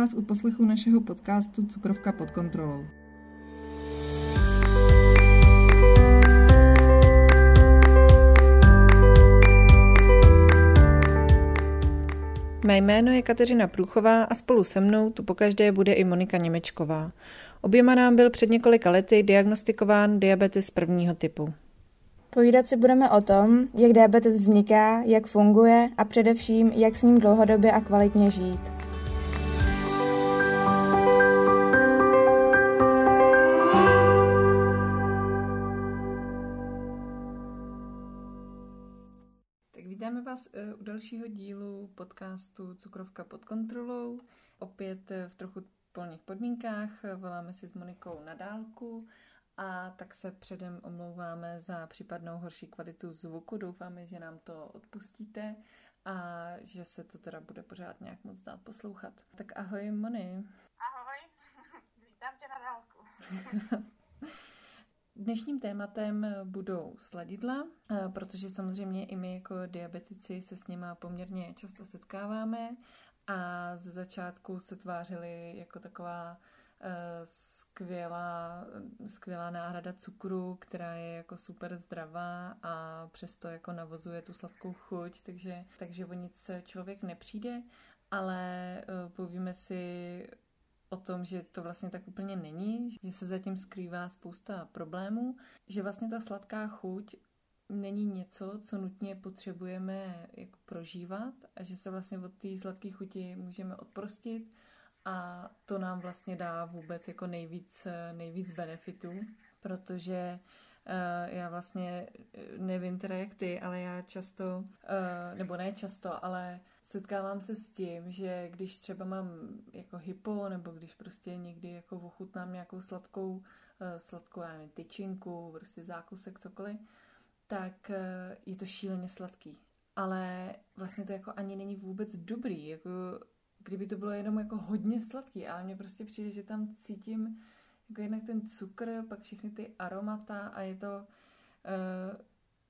vás u poslechu našeho podcastu Cukrovka pod kontrolou. Mé jméno je Kateřina Průchová a spolu se mnou tu pokaždé bude i Monika Němečková. Oběma nám byl před několika lety diagnostikován diabetes prvního typu. Povídat si budeme o tom, jak diabetes vzniká, jak funguje a především, jak s ním dlouhodobě a kvalitně žít. Dalšího dílu podcastu Cukrovka pod kontrolou. Opět v trochu polních podmínkách. Voláme si s Monikou na dálku a tak se předem omlouváme za případnou horší kvalitu zvuku. Doufáme, že nám to odpustíte a že se to teda bude pořád nějak moc dát poslouchat. Tak ahoj, Moni. Ahoj, vítám tě na dálku. Dnešním tématem budou sladidla, protože samozřejmě i my jako diabetici se s nima poměrně často setkáváme a ze začátku se tvářili jako taková Eh, skvělá, skvělá náhrada cukru, která je jako super zdravá a přesto jako navozuje tu sladkou chuť, takže, takže o nic člověk nepřijde, ale eh, povíme si o tom, že to vlastně tak úplně není, že se zatím skrývá spousta problémů, že vlastně ta sladká chuť není něco, co nutně potřebujeme jako prožívat a že se vlastně od té sladké chuti můžeme odprostit a to nám vlastně dá vůbec jako nejvíc, nejvíc benefitů, protože já vlastně eh, nevím teda jak ty, ale já často, uh, nebo ne často, ale setkávám se s tím, že když třeba mám jako hypo, nebo když prostě někdy jako ochutnám nějakou sladkou, sladkou, já nevím, tyčinku, prostě zákusek, cokoliv, tak je to šíleně sladký. Ale vlastně to jako ani není vůbec dobrý, jako kdyby to bylo jenom jako hodně sladký, ale mně prostě přijde, že tam cítím jako jednak ten cukr, pak všechny ty aromata a je to, uh,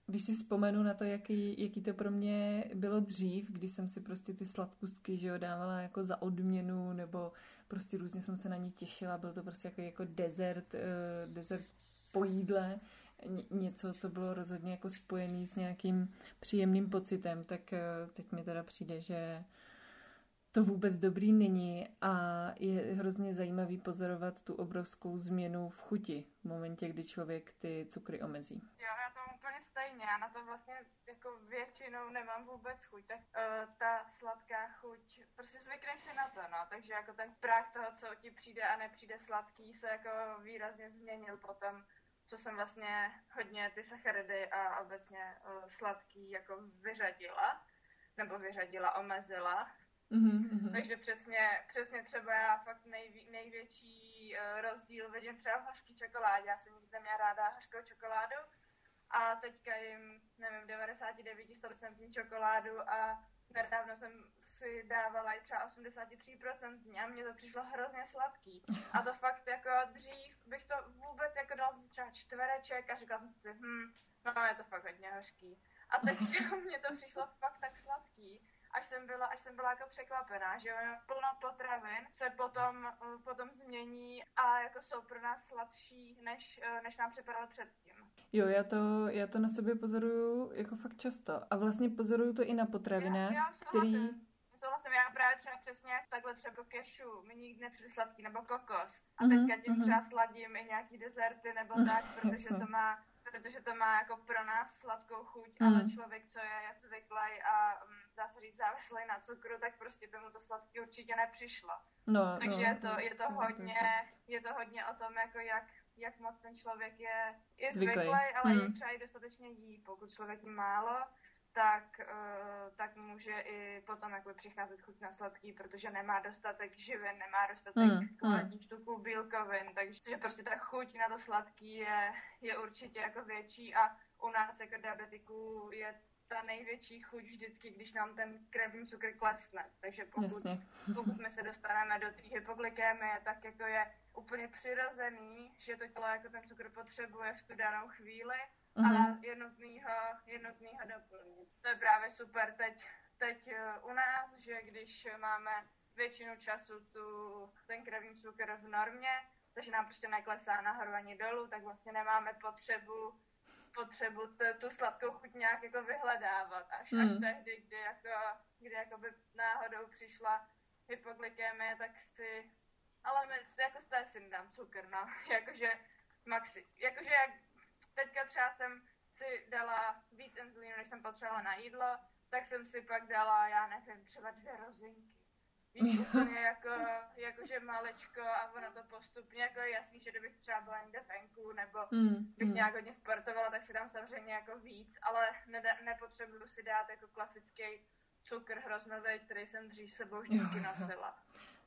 když si vzpomenu na to, jaký, jaký to pro mě bylo dřív, kdy jsem si prostě ty sladkusky, že jo, dávala jako za odměnu, nebo prostě různě jsem se na ně těšila, byl to prostě jako, jako desert, uh, desert po jídle, něco, co bylo rozhodně jako spojený s nějakým příjemným pocitem, tak uh, teď mi teda přijde, že to vůbec dobrý není a je hrozně zajímavý pozorovat tu obrovskou změnu v chuti v momentě, kdy člověk ty cukry omezí. Jo, já to úplně stejně, já na to vlastně jako většinou nemám vůbec chuť, tak uh, ta sladká chuť, prostě zvykneš si na to, no, takže jako ten práh toho, co ti přijde a nepřijde sladký, se jako výrazně změnil potom, co jsem vlastně hodně ty sacharidy a obecně uh, sladký jako vyřadila, nebo vyřadila, omezila, Mm-hmm. Takže přesně, přesně třeba já fakt nejví, největší uh, rozdíl vidím třeba v hořký čokoládě. Já jsem nikdy neměla ráda hořkou čokoládu a teďka jim, nevím, 99% čokoládu a nedávno jsem si dávala i třeba 83% a mně to přišlo hrozně sladký. A to fakt jako dřív bych to vůbec jako dala třeba čtvereček a říkala jsem si, hm, no je to fakt hodně hořký. A teď mně to přišlo fakt tak sladký až jsem byla, až jsem byla jako překvapená, že plno potravin se potom, potom změní a jako jsou pro nás sladší, než, než nám připadalo předtím. Jo, já to, já to na sobě pozoruju jako fakt často. A vlastně pozoruju to i na potravinách, já, já který... Souhlasím, já právě třeba přesně takhle třeba kešu mi nikdy nepřijde sladký, nebo kokos. A uh-huh, teďka tím uh-huh. třeba sladím i nějaký dezerty nebo tak, protože to má protože to má jako pro nás sladkou chuť, mm. ale člověk, co je zvyklý a um, dá se říct závislý na cukru, tak prostě tomu to sladký určitě nepřišlo. No, Takže no, je to, je to hodně, je to hodně o tom, jako jak, jak moc ten člověk je, je zvyklý, zvyklý ale mm. i třeba i dostatečně jí. Pokud člověk málo, tak, uh, tak může i potom jako přicházet chuť na sladký, protože nemá dostatek živin, nemá dostatek mm, kvalitních mm. tuků, bílkovin, takže prostě ta chuť na to sladký je, je určitě jako větší a u nás jako diabetiků je ta největší chuť vždycky, když nám ten krevní cukr klesne. Takže pokud, pokud my se dostaneme do té hypoglykémie, tak jako je úplně přirozený, že to tělo jako ten cukr potřebuje v tu danou chvíli mm-hmm. a jednotnýho, jednotnýho doplnit. To je právě super teď, teď eh, u nás, že když máme většinu času tu, ten krevní cukr v normě, takže nám prostě neklesá nahoru ani dolů, tak vlastně nemáme potřebu potřebu t- tu sladkou chuť nějak jako vyhledávat. Až, mm. až hmm. tehdy, kdy, jako, kdy jako by náhodou přišla hypoglykemie, tak si, ale my, jako z té si dám cukr, no. jakože, maxi, jakože jak teďka třeba jsem si dala víc inzulínu, než jsem potřebovala na jídlo, tak jsem si pak dala, já nevím, třeba dvě rozinky. Víš, úplně jako, jakože malečko a ono to postupně, jako jasný, že kdybych třeba byla někde venku, nebo mm, bych mm. nějak hodně sportovala, tak si dám samozřejmě jako víc, ale neda, nepotřebuju si dát jako klasický cukr hroznový, který jsem dřív sebou vždycky nosila.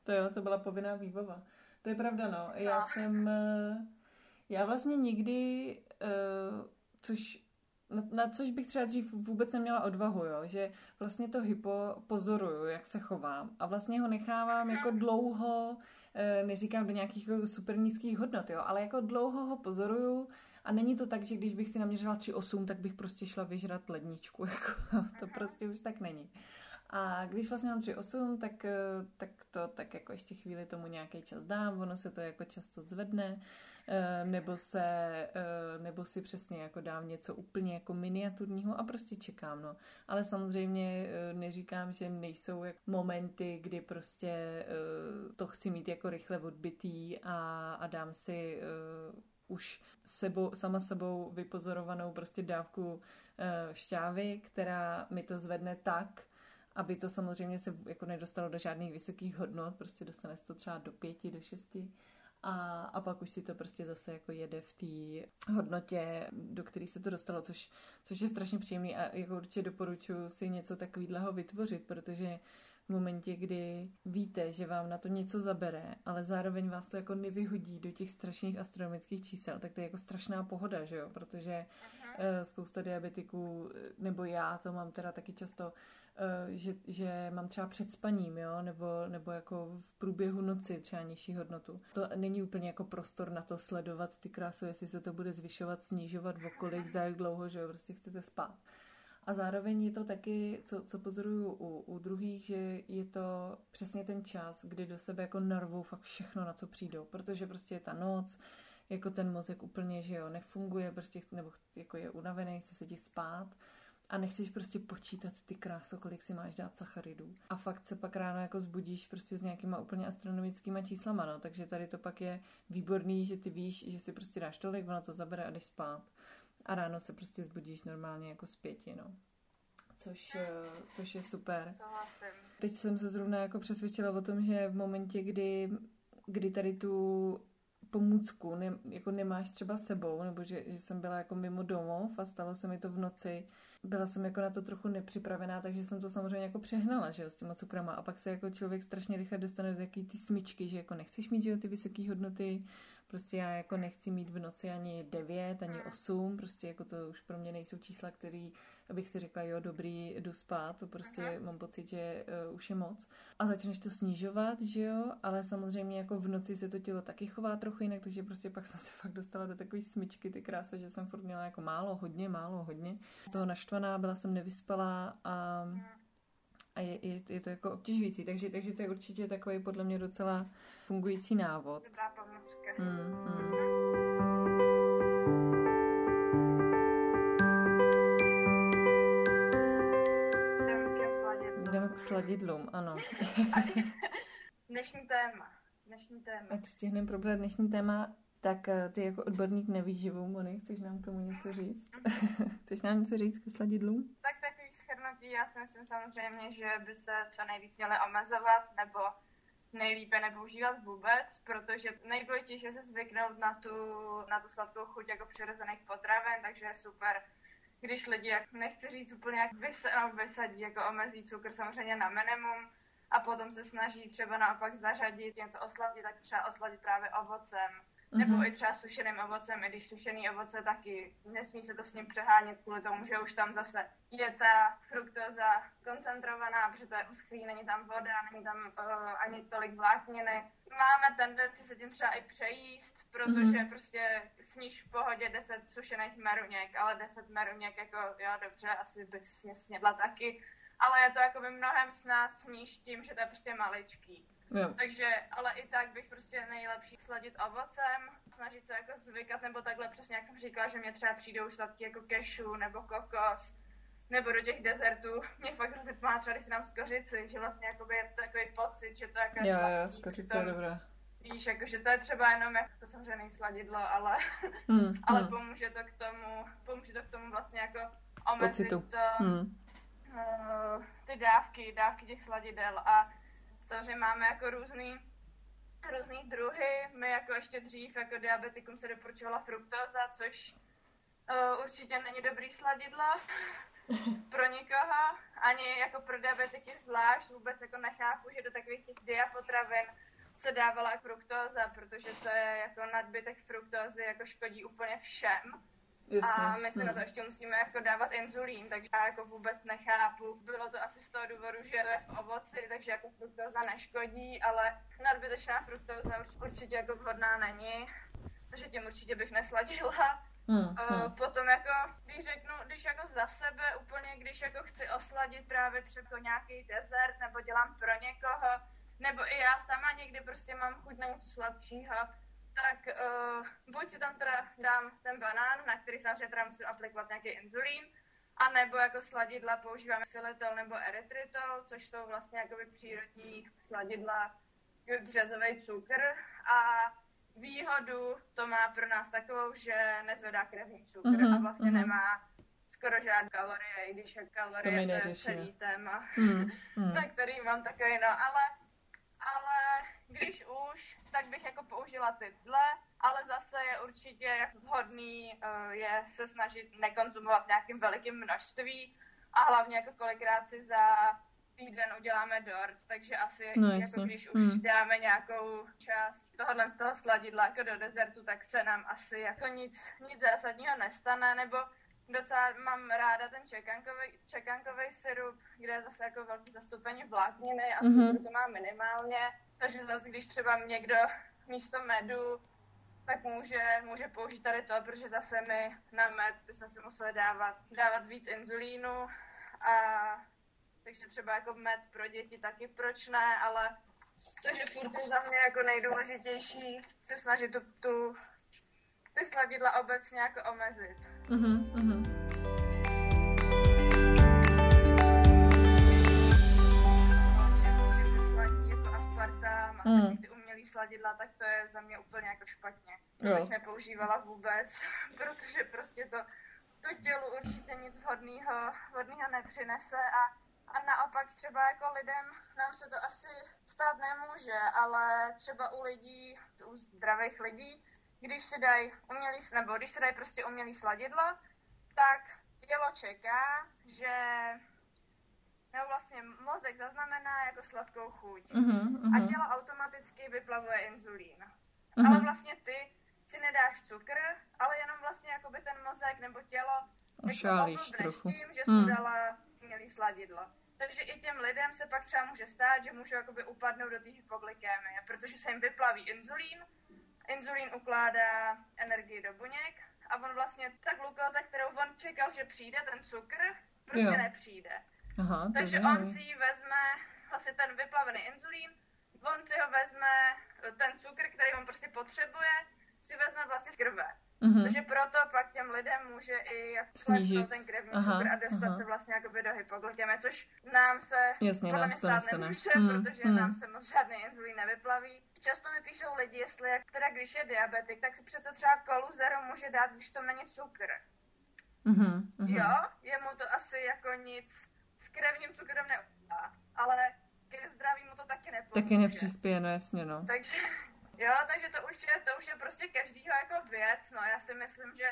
To jo, to byla povinná výbava. To je pravda, no. Já no. jsem, eh, já vlastně nikdy, uh, což na, na což bych třeba dřív vůbec neměla odvahu, jo? že vlastně to hypo pozoruju, jak se chovám a vlastně ho nechávám jako dlouho, eh, neříkám do nějakých jako super nízkých hodnot, jo? ale jako dlouho ho pozoruju a není to tak, že když bych si naměřila 3,8, tak bych prostě šla vyžrat ledničku, jako, to prostě už tak není. A když vlastně mám 3,8, tak, eh, tak to tak jako ještě chvíli tomu nějaký čas dám, ono se to jako často zvedne, eh, nebo se, eh, nebo si přesně jako dám něco úplně jako miniaturního a prostě čekám, no. Ale samozřejmě neříkám, že nejsou jak momenty, kdy prostě to chci mít jako rychle odbitý a, a dám si už sebou, sama sebou vypozorovanou prostě dávku šťávy, která mi to zvedne tak, aby to samozřejmě se jako nedostalo do žádných vysokých hodnot, prostě dostane se to třeba do pěti, do šesti a, a pak už si to prostě zase jako jede v té hodnotě, do které se to dostalo, což, což je strašně příjemný a jako určitě doporučuji si něco takového vytvořit, protože v momentě, kdy víte, že vám na to něco zabere, ale zároveň vás to jako nevyhodí do těch strašných astronomických čísel, tak to je jako strašná pohoda, že jo? Protože uh, spousta diabetiků, nebo já to mám teda taky často, Eh, že, že mám třeba před spaním, jo, nebo, nebo jako v průběhu noci třeba nižší hodnotu. To není úplně jako prostor na to sledovat ty krásy, jestli se to bude zvyšovat, snižovat v okolí, za jak dlouho, že jo, prostě chcete spát. A zároveň je to taky, co, co pozoruju u, u druhých, že je to přesně ten čas, kdy do sebe jako narvou fakt všechno, na co přijdou, protože prostě je ta noc, jako ten mozek úplně, že jo, nefunguje, prostě, nebo jako je unavený, chce se ti spát a nechceš prostě počítat ty kráso, kolik si máš dát sacharidů. A fakt se pak ráno jako zbudíš prostě s nějakýma úplně astronomickýma číslama, no. Takže tady to pak je výborný, že ty víš, že si prostě dáš tolik, ono to zabere a jdeš spát. A ráno se prostě zbudíš normálně jako z pěti, no. Což, eh, což je super. Teď jsem se zrovna jako přesvědčila o tom, že v momentě, kdy, kdy tady tu pomůcku ne, jako nemáš třeba sebou, nebo že, že jsem byla jako mimo domov a stalo se mi to v noci, byla jsem jako na to trochu nepřipravená, takže jsem to samozřejmě jako přehnala, že jo, s těma cukrama. A pak se jako člověk strašně rychle dostane do taky ty smyčky, že jako nechceš mít, že jo, ty vysoké hodnoty, prostě já jako nechci mít v noci ani 9, ani 8, prostě jako to už pro mě nejsou čísla, který abych si řekla, jo, dobrý, jdu spát, to prostě uh-huh. mám pocit, že uh, už je moc. A začneš to snižovat, že jo, ale samozřejmě jako v noci se to tělo taky chová trochu jinak, takže prostě pak jsem se fakt dostala do takové smyčky, ty krásy, že jsem furt měla jako málo, hodně, málo, hodně. Z toho naštvaná, byla jsem nevyspalá a a je, je, je to jako obtěžující, takže, takže to je určitě takový podle mě docela fungující návod. Dobrá pomůcka. Hmm, hmm. k sladidlům, ano. dnešní téma. Dnešní téma. Ať stihneme probrat dnešní téma, tak eh, ty jako odborník nevýživou, Moni, chceš nám k tomu něco říct? chceš nám něco říct ke sladidlům? Tak schrnutí, já si myslím samozřejmě, že by se co nejvíc měly omezovat, nebo nejlépe nepoužívat vůbec, protože nejdůležitější je se zvyknout na tu, na tu sladkou chuť jako přirozených potravin, takže je super když lidi, jak nechci říct úplně jak vys, no, vysadí, jako omezí cukr samozřejmě na minimum a potom se snaží třeba naopak zařadit něco osladit, tak třeba osladit právě ovocem. Nebo mhm. i třeba sušeným ovocem, i když sušený ovoce taky nesmí se to s ním přehánět kvůli tomu, že už tam zase je ta fruktoza koncentrovaná, protože to je uschlý, není tam voda, není tam uh, ani tolik vlákniny. Máme tendenci se tím třeba i přejíst, protože mm-hmm. prostě sníš v pohodě 10 sušených meruněk, ale 10 meruněk jako, jo, dobře, asi bys mě snědla taky, ale je to jakoby mnohem s nás sníž tím, že to je prostě maličký. Jo. Takže, ale i tak bych prostě nejlepší sladit ovocem, snažit se jako zvykat, nebo takhle přesně, jak jsem říkala, že mě třeba přijdou sladky jako cashew nebo kokos, nebo do těch dezertů. Mě fakt hrozně pomáhá třeba, když si dám skořici, že vlastně jakoby je takový pocit, že to je jako Jo, sladký. jo, skořice je dobrá. Víš, jakože to je třeba jenom, jako to samozřejmě není sladidlo, ale, Hmm, ale hmm. pomůže to k tomu, pomůže to k tomu vlastně jako omezit Pocitu. to, Hmm. uh, ty dávky, dávky těch sladidel a samozřejmě máme jako různý různý druhy. My jako ještě dřív jako diabetikům se doporučovala fruktóza, což uh, určitě není dobrý sladidlo pro nikoho, ani jako pro diabetiky zvlášť. Vůbec jako nechápu, že do takových těch diapotravin se dávala fruktóza, protože to je jako nadbytek fruktózy, jako škodí úplně všem. Jasně. A my si Hmm. na to ještě musíme jako dávat inzulín, takže já jako vůbec nechápu. Bylo to asi z toho důvodu, že to je v ovoci, takže jako fruktóza neškodí, ale nadbytečná fruktóza urč- určitě jako vhodná není, takže tím určitě bych nesladila. Hmm. Hmm. potom jako, když řeknu, když jako za sebe úplně, když jako chci osladit právě třeba nějaký dezert, nebo dělám pro někoho, nebo i já sama někdy prostě mám chuť na něco sladšího, tak uh, buď si tam teda dám ten banán, na který samozřejmě teda musím aplikovat nějaký inzulín, a nebo jako sladidla používám xylitol nebo erytritol, což jsou vlastně jakoby přírodní sladidla, březový cukr a výhodu to má pro nás takovou, že nezvedá krevní cukr Mhm, a vlastně mhm. nemá skoro žádné kalorie, i když my kalorie to je celý téma. Hmm. na který mám takový, no, ale, bych jako použila tyhle, ale zase je určitě jako vhodný uh, je se snažit nekonzumovat nějakým velikým množství a hlavně jako kolikrát si za týden uděláme dort, takže asi No, jako když už Hmm. dáme nějakou část tohohle z toho sladidla jako do dezertu, tak se nám asi jako nic, nic zásadního nestane, nebo docela mám ráda ten čekankový, čekankový syrup, kde je zase jako velký zastoupení vlákniny a Mhm. mm-hmm. to má minimálně, takže zase když třeba někdo místo medu tak může, může použít tady to, protože zase my na med bychom si museli dávat, dávat víc inzulínu a takže třeba jako med pro děti taky proč ne, ale furt je za mě jako nejdůležitější se snažit tu, tu ty sladidla obecně jako omezit. Mhm. Mhm. A Mm. ty umělý sladidla, tak to je za mě úplně jako špatně. To Jo. bych nepoužívala vůbec, protože prostě to, to tělu určitě nic vhodného, vhodného nepřinese a, a naopak třeba jako lidem nám se to asi stát nemůže, ale třeba u lidí, u zdravých lidí, když si dají umělý, nebo když si dají prostě umělý sladidlo, tak tělo čeká, že nebo vlastně mozek zaznamená jako sladkou chuť. Mhm. A Mhm. tělo automaticky vyplavuje inzulín. Mhm. Ale vlastně ty si nedáš cukr, ale jenom vlastně jakoby ten mozek nebo tělo Ošálíš jako trochu. tím, že Hmm. jsi dala umělý sladidlo. Takže i těm lidem se pak třeba může stát, že můžou jakoby upadnout do té hypoglykémie, protože se jim vyplaví inzulín, inzulín ukládá energii do buněk a on vlastně, ta glukóza, kterou on čekal, že přijde, ten cukr, prostě Jo. nepřijde. Aha, Takže je on si ji vezme, vlastně ten vyplavený inzulín, on si ho vezme, ten cukr, který on prostě potřebuje, si vezme vlastně z krve. Mhm. Takže proto pak těm lidem může i Snížit. klesnout ten krevní Aha, cukr a dostat aha. se vlastně jakoby do hypoglykemie, což nám se Jasně, podle nám mě stát nemůže, Hmm, protože hmm. nám se moc žádný inzulín nevyplaví. Často mi píšou lidi, jestli jak, teda když je diabetik, tak si přece třeba kolu zero může dát, když to není cukr. Mhm. Mhm. Jo, jemu to asi jako nic s krevním cukrem neudělá, ale ke zdraví mu to taky nepomůže. Taky nepřispěje, no jasně, no. Takže, jo, takže to už je, to už je prostě každýho jako věc, no já si myslím, že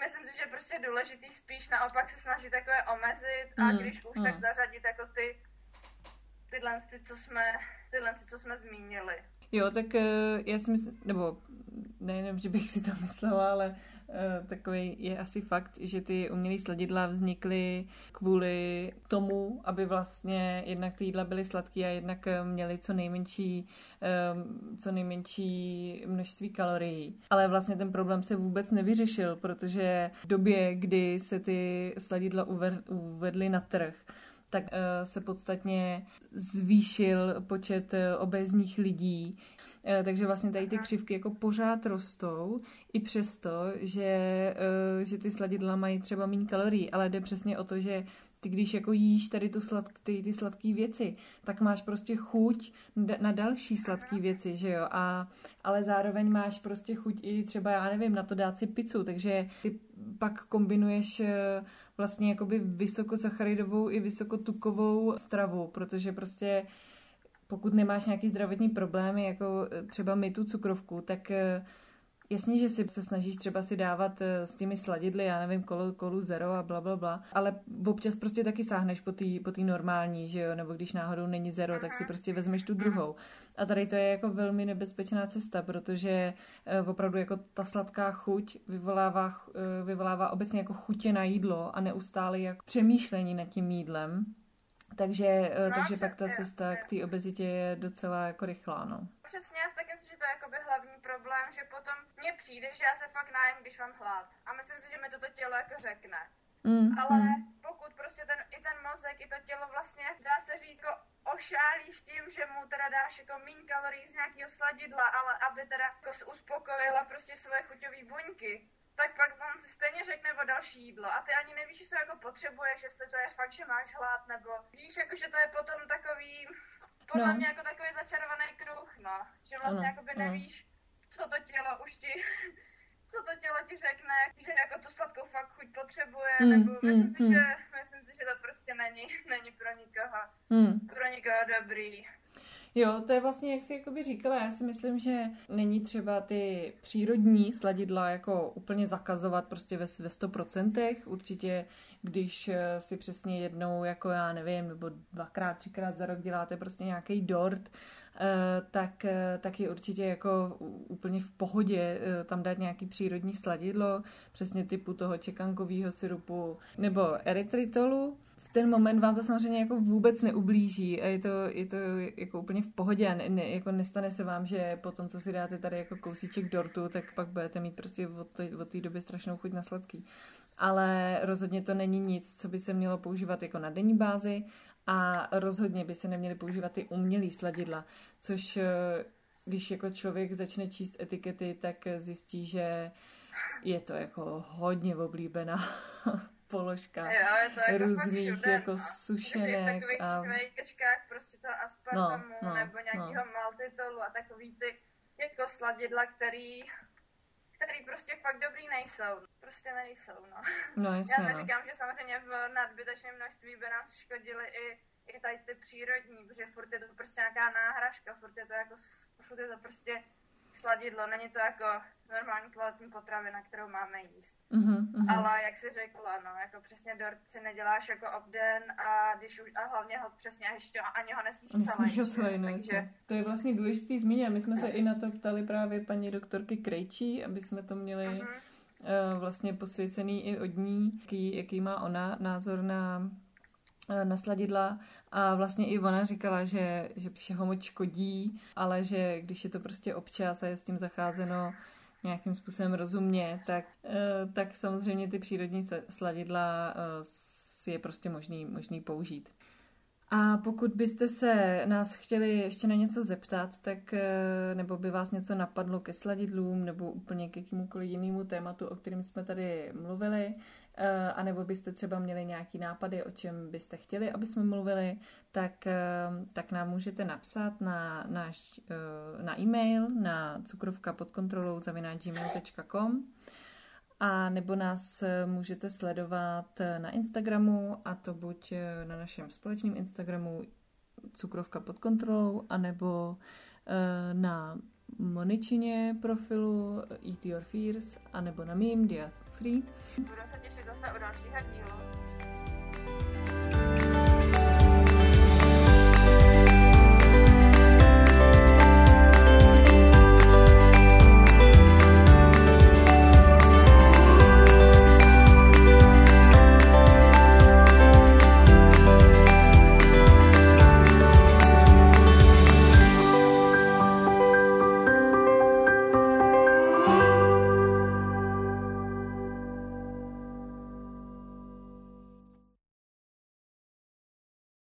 myslím si, že prostě důležitý spíš naopak se snažit je omezit a Mm, když už mm. tak zařadit jako ty tyhle, ty, co jsme, tyhle, co jsme zmínili. Jo, tak eh, já si myslím, nebo nejenom, že bych si to myslela, ale uh, takový je asi fakt, že ty umělé sladidla vznikly kvůli tomu, aby vlastně jednak ty jídla byly sladké a jednak eh, měly co nejmenší, um, co nejmenší množství kalorií. Ale vlastně ten problém se vůbec nevyřešil, protože v době, kdy se ty sladidla uvedly na trh, tak uh, se podstatně zvýšil počet uh, obézních lidí. Uh, takže vlastně tady ty křivky jako pořád rostou, i přesto, že, že ty sladidla mají třeba méně kalorií, ale jde přesně o to, že ty když jako jíš tady tu slad, ty, ty sladké věci, tak máš prostě chuť na další sladké věci, že jo, a, ale zároveň máš prostě chuť i třeba, já nevím, na to dát si pizzu, takže ty pak kombinuješ eh, vlastně jakoby vysokosacharidovou i vysokotukovou stravu, protože prostě pokud nemáš nějaký zdravotní problémy, jako eh, třeba my tu cukrovku, tak eh, Jasně, že si se snažíš třeba si dávat eh, s těmi sladidly, já nevím, kolu, kolu zero a bla, bla, bla, ale občas prostě taky sáhneš po té po tý normální, že jo, nebo když náhodou není zero, tak si prostě vezmeš tu druhou. A tady to je jako velmi nebezpečná cesta, protože eh, opravdu jako ta sladká chuť vyvolává, eh, vyvolává obecně jako chutě na jídlo a neustále jak přemýšlení nad tím jídlem. Takže, no, takže pak ta cesta k té obezitě je docela jako rychlá, no. Přesně, já si taky myslím, že to je jakoby hlavní problém, že potom mně přijde, že já se fakt nájem, když mám hlad. A myslím si, že mi toto tělo jako řekne. Mm, Ale mm. pokud prostě ten, i ten mozek, i to tělo vlastně, dá se říct, jako ošálíš tím, že mu teda dáš jako méně kalorií z nějakého sladidla, ale aby teda jako uspokojila prostě svoje chuťové buňky, tak pak on si stejně řekne o další jídlo a ty ani nevíš, co jako potřebuješ, jestli to je fakt, že máš hlad, nebo víš, jako, že to je potom takový, podle no. mě jako takový začarovaný kruh, no, že vlastně ano, jakoby nevíš, co to tělo už ti, co to tělo ti řekne, že jako tu sladkou fakt chuť potřebuje, mm, nebo mm, myslím, si, mm. že, myslím si, že to prostě není, není pro nikoho, mm. pro nikoho dobrý. Jo, to je vlastně, jak jsi jakoby říkala, já si myslím, že není třeba ty přírodní sladidla jako úplně zakazovat prostě ve, ve 100%. Určitě, když eh, si přesně jednou, jako já nevím, nebo dvakrát, třikrát za rok děláte prostě nějaký dort, eh, tak, eh, tak je určitě jako úplně v pohodě tam dát nějaký přírodní sladidlo, přesně typu toho čekankového syrupu nebo erytritolu, ten moment vám to samozřejmě jako vůbec neublíží a je to, je to jako úplně v pohodě a ne, ne, jako nestane se vám, že po tom, co si dáte tady jako kousíček dortu, tak pak budete mít prostě od, té doby strašnou chuť na sladký. Ale rozhodně to není nic, co by se mělo používat jako na denní bázi a rozhodně by se neměly používat ty umělý sladidla, což eh, když jako člověk začne číst etikety, tak zjistí, že je to jako hodně oblíbená položka jo, je to jako různých všude, jako no. sušenek. v takových a... švejkačkách prostě to aspartamu no, no, nebo nějakého no. maltitolu a takový ty jako sladidla, který který prostě fakt dobrý nejsou. Prostě nejsou, no. no jasně, Já neříkám, no. že samozřejmě v nadbytečném množství by nám škodily i, i tady ty přírodní, protože furt je to prostě nějaká náhražka, furt je to jako, furt je to prostě sladidlo, není to jako normální kvalitní potravina, kterou máme jíst. Uh-huh, Ale jak jsi řekla, no, jako přesně dort si neděláš jako obden a když už, a hlavně ho přesně ještě ani ho nesmíš celý. celý no, takže... To je vlastně důležitý zmínit. My jsme se i na to ptali právě paní doktorky Krejčí, aby jsme to měli uh-huh. uh, vlastně posvěcený i od ní, jaký, jaký má ona názor na na sladidla a vlastně i ona říkala, že, že všeho moc škodí, ale že když je to prostě občas a je s tím zacházeno nějakým způsobem rozumně, tak, eh, tak samozřejmě ty přírodní sladidla eh, je prostě možný, možný použít. A pokud byste se nás chtěli ještě na něco zeptat, tak nebo by vás něco napadlo ke sladidlům nebo úplně k jakémukoliv jinému tématu, o kterém jsme tady mluvili, Eh, a nebo byste třeba měli nějaký nápady, o čem byste chtěli, aby jsme mluvili, tak, eh, tak nám můžete napsat na eh, na e-mail na cukrovka pod kontrolou zavináč.gmail.com a nebo nás můžete sledovat na Instagramu a to buď na našem společném Instagramu cukrovka pod kontrolou, anebo na Moničině profilu Eat Your Fears, anebo na mým Diet Free. Budu se těšit zase u dalšího dílu.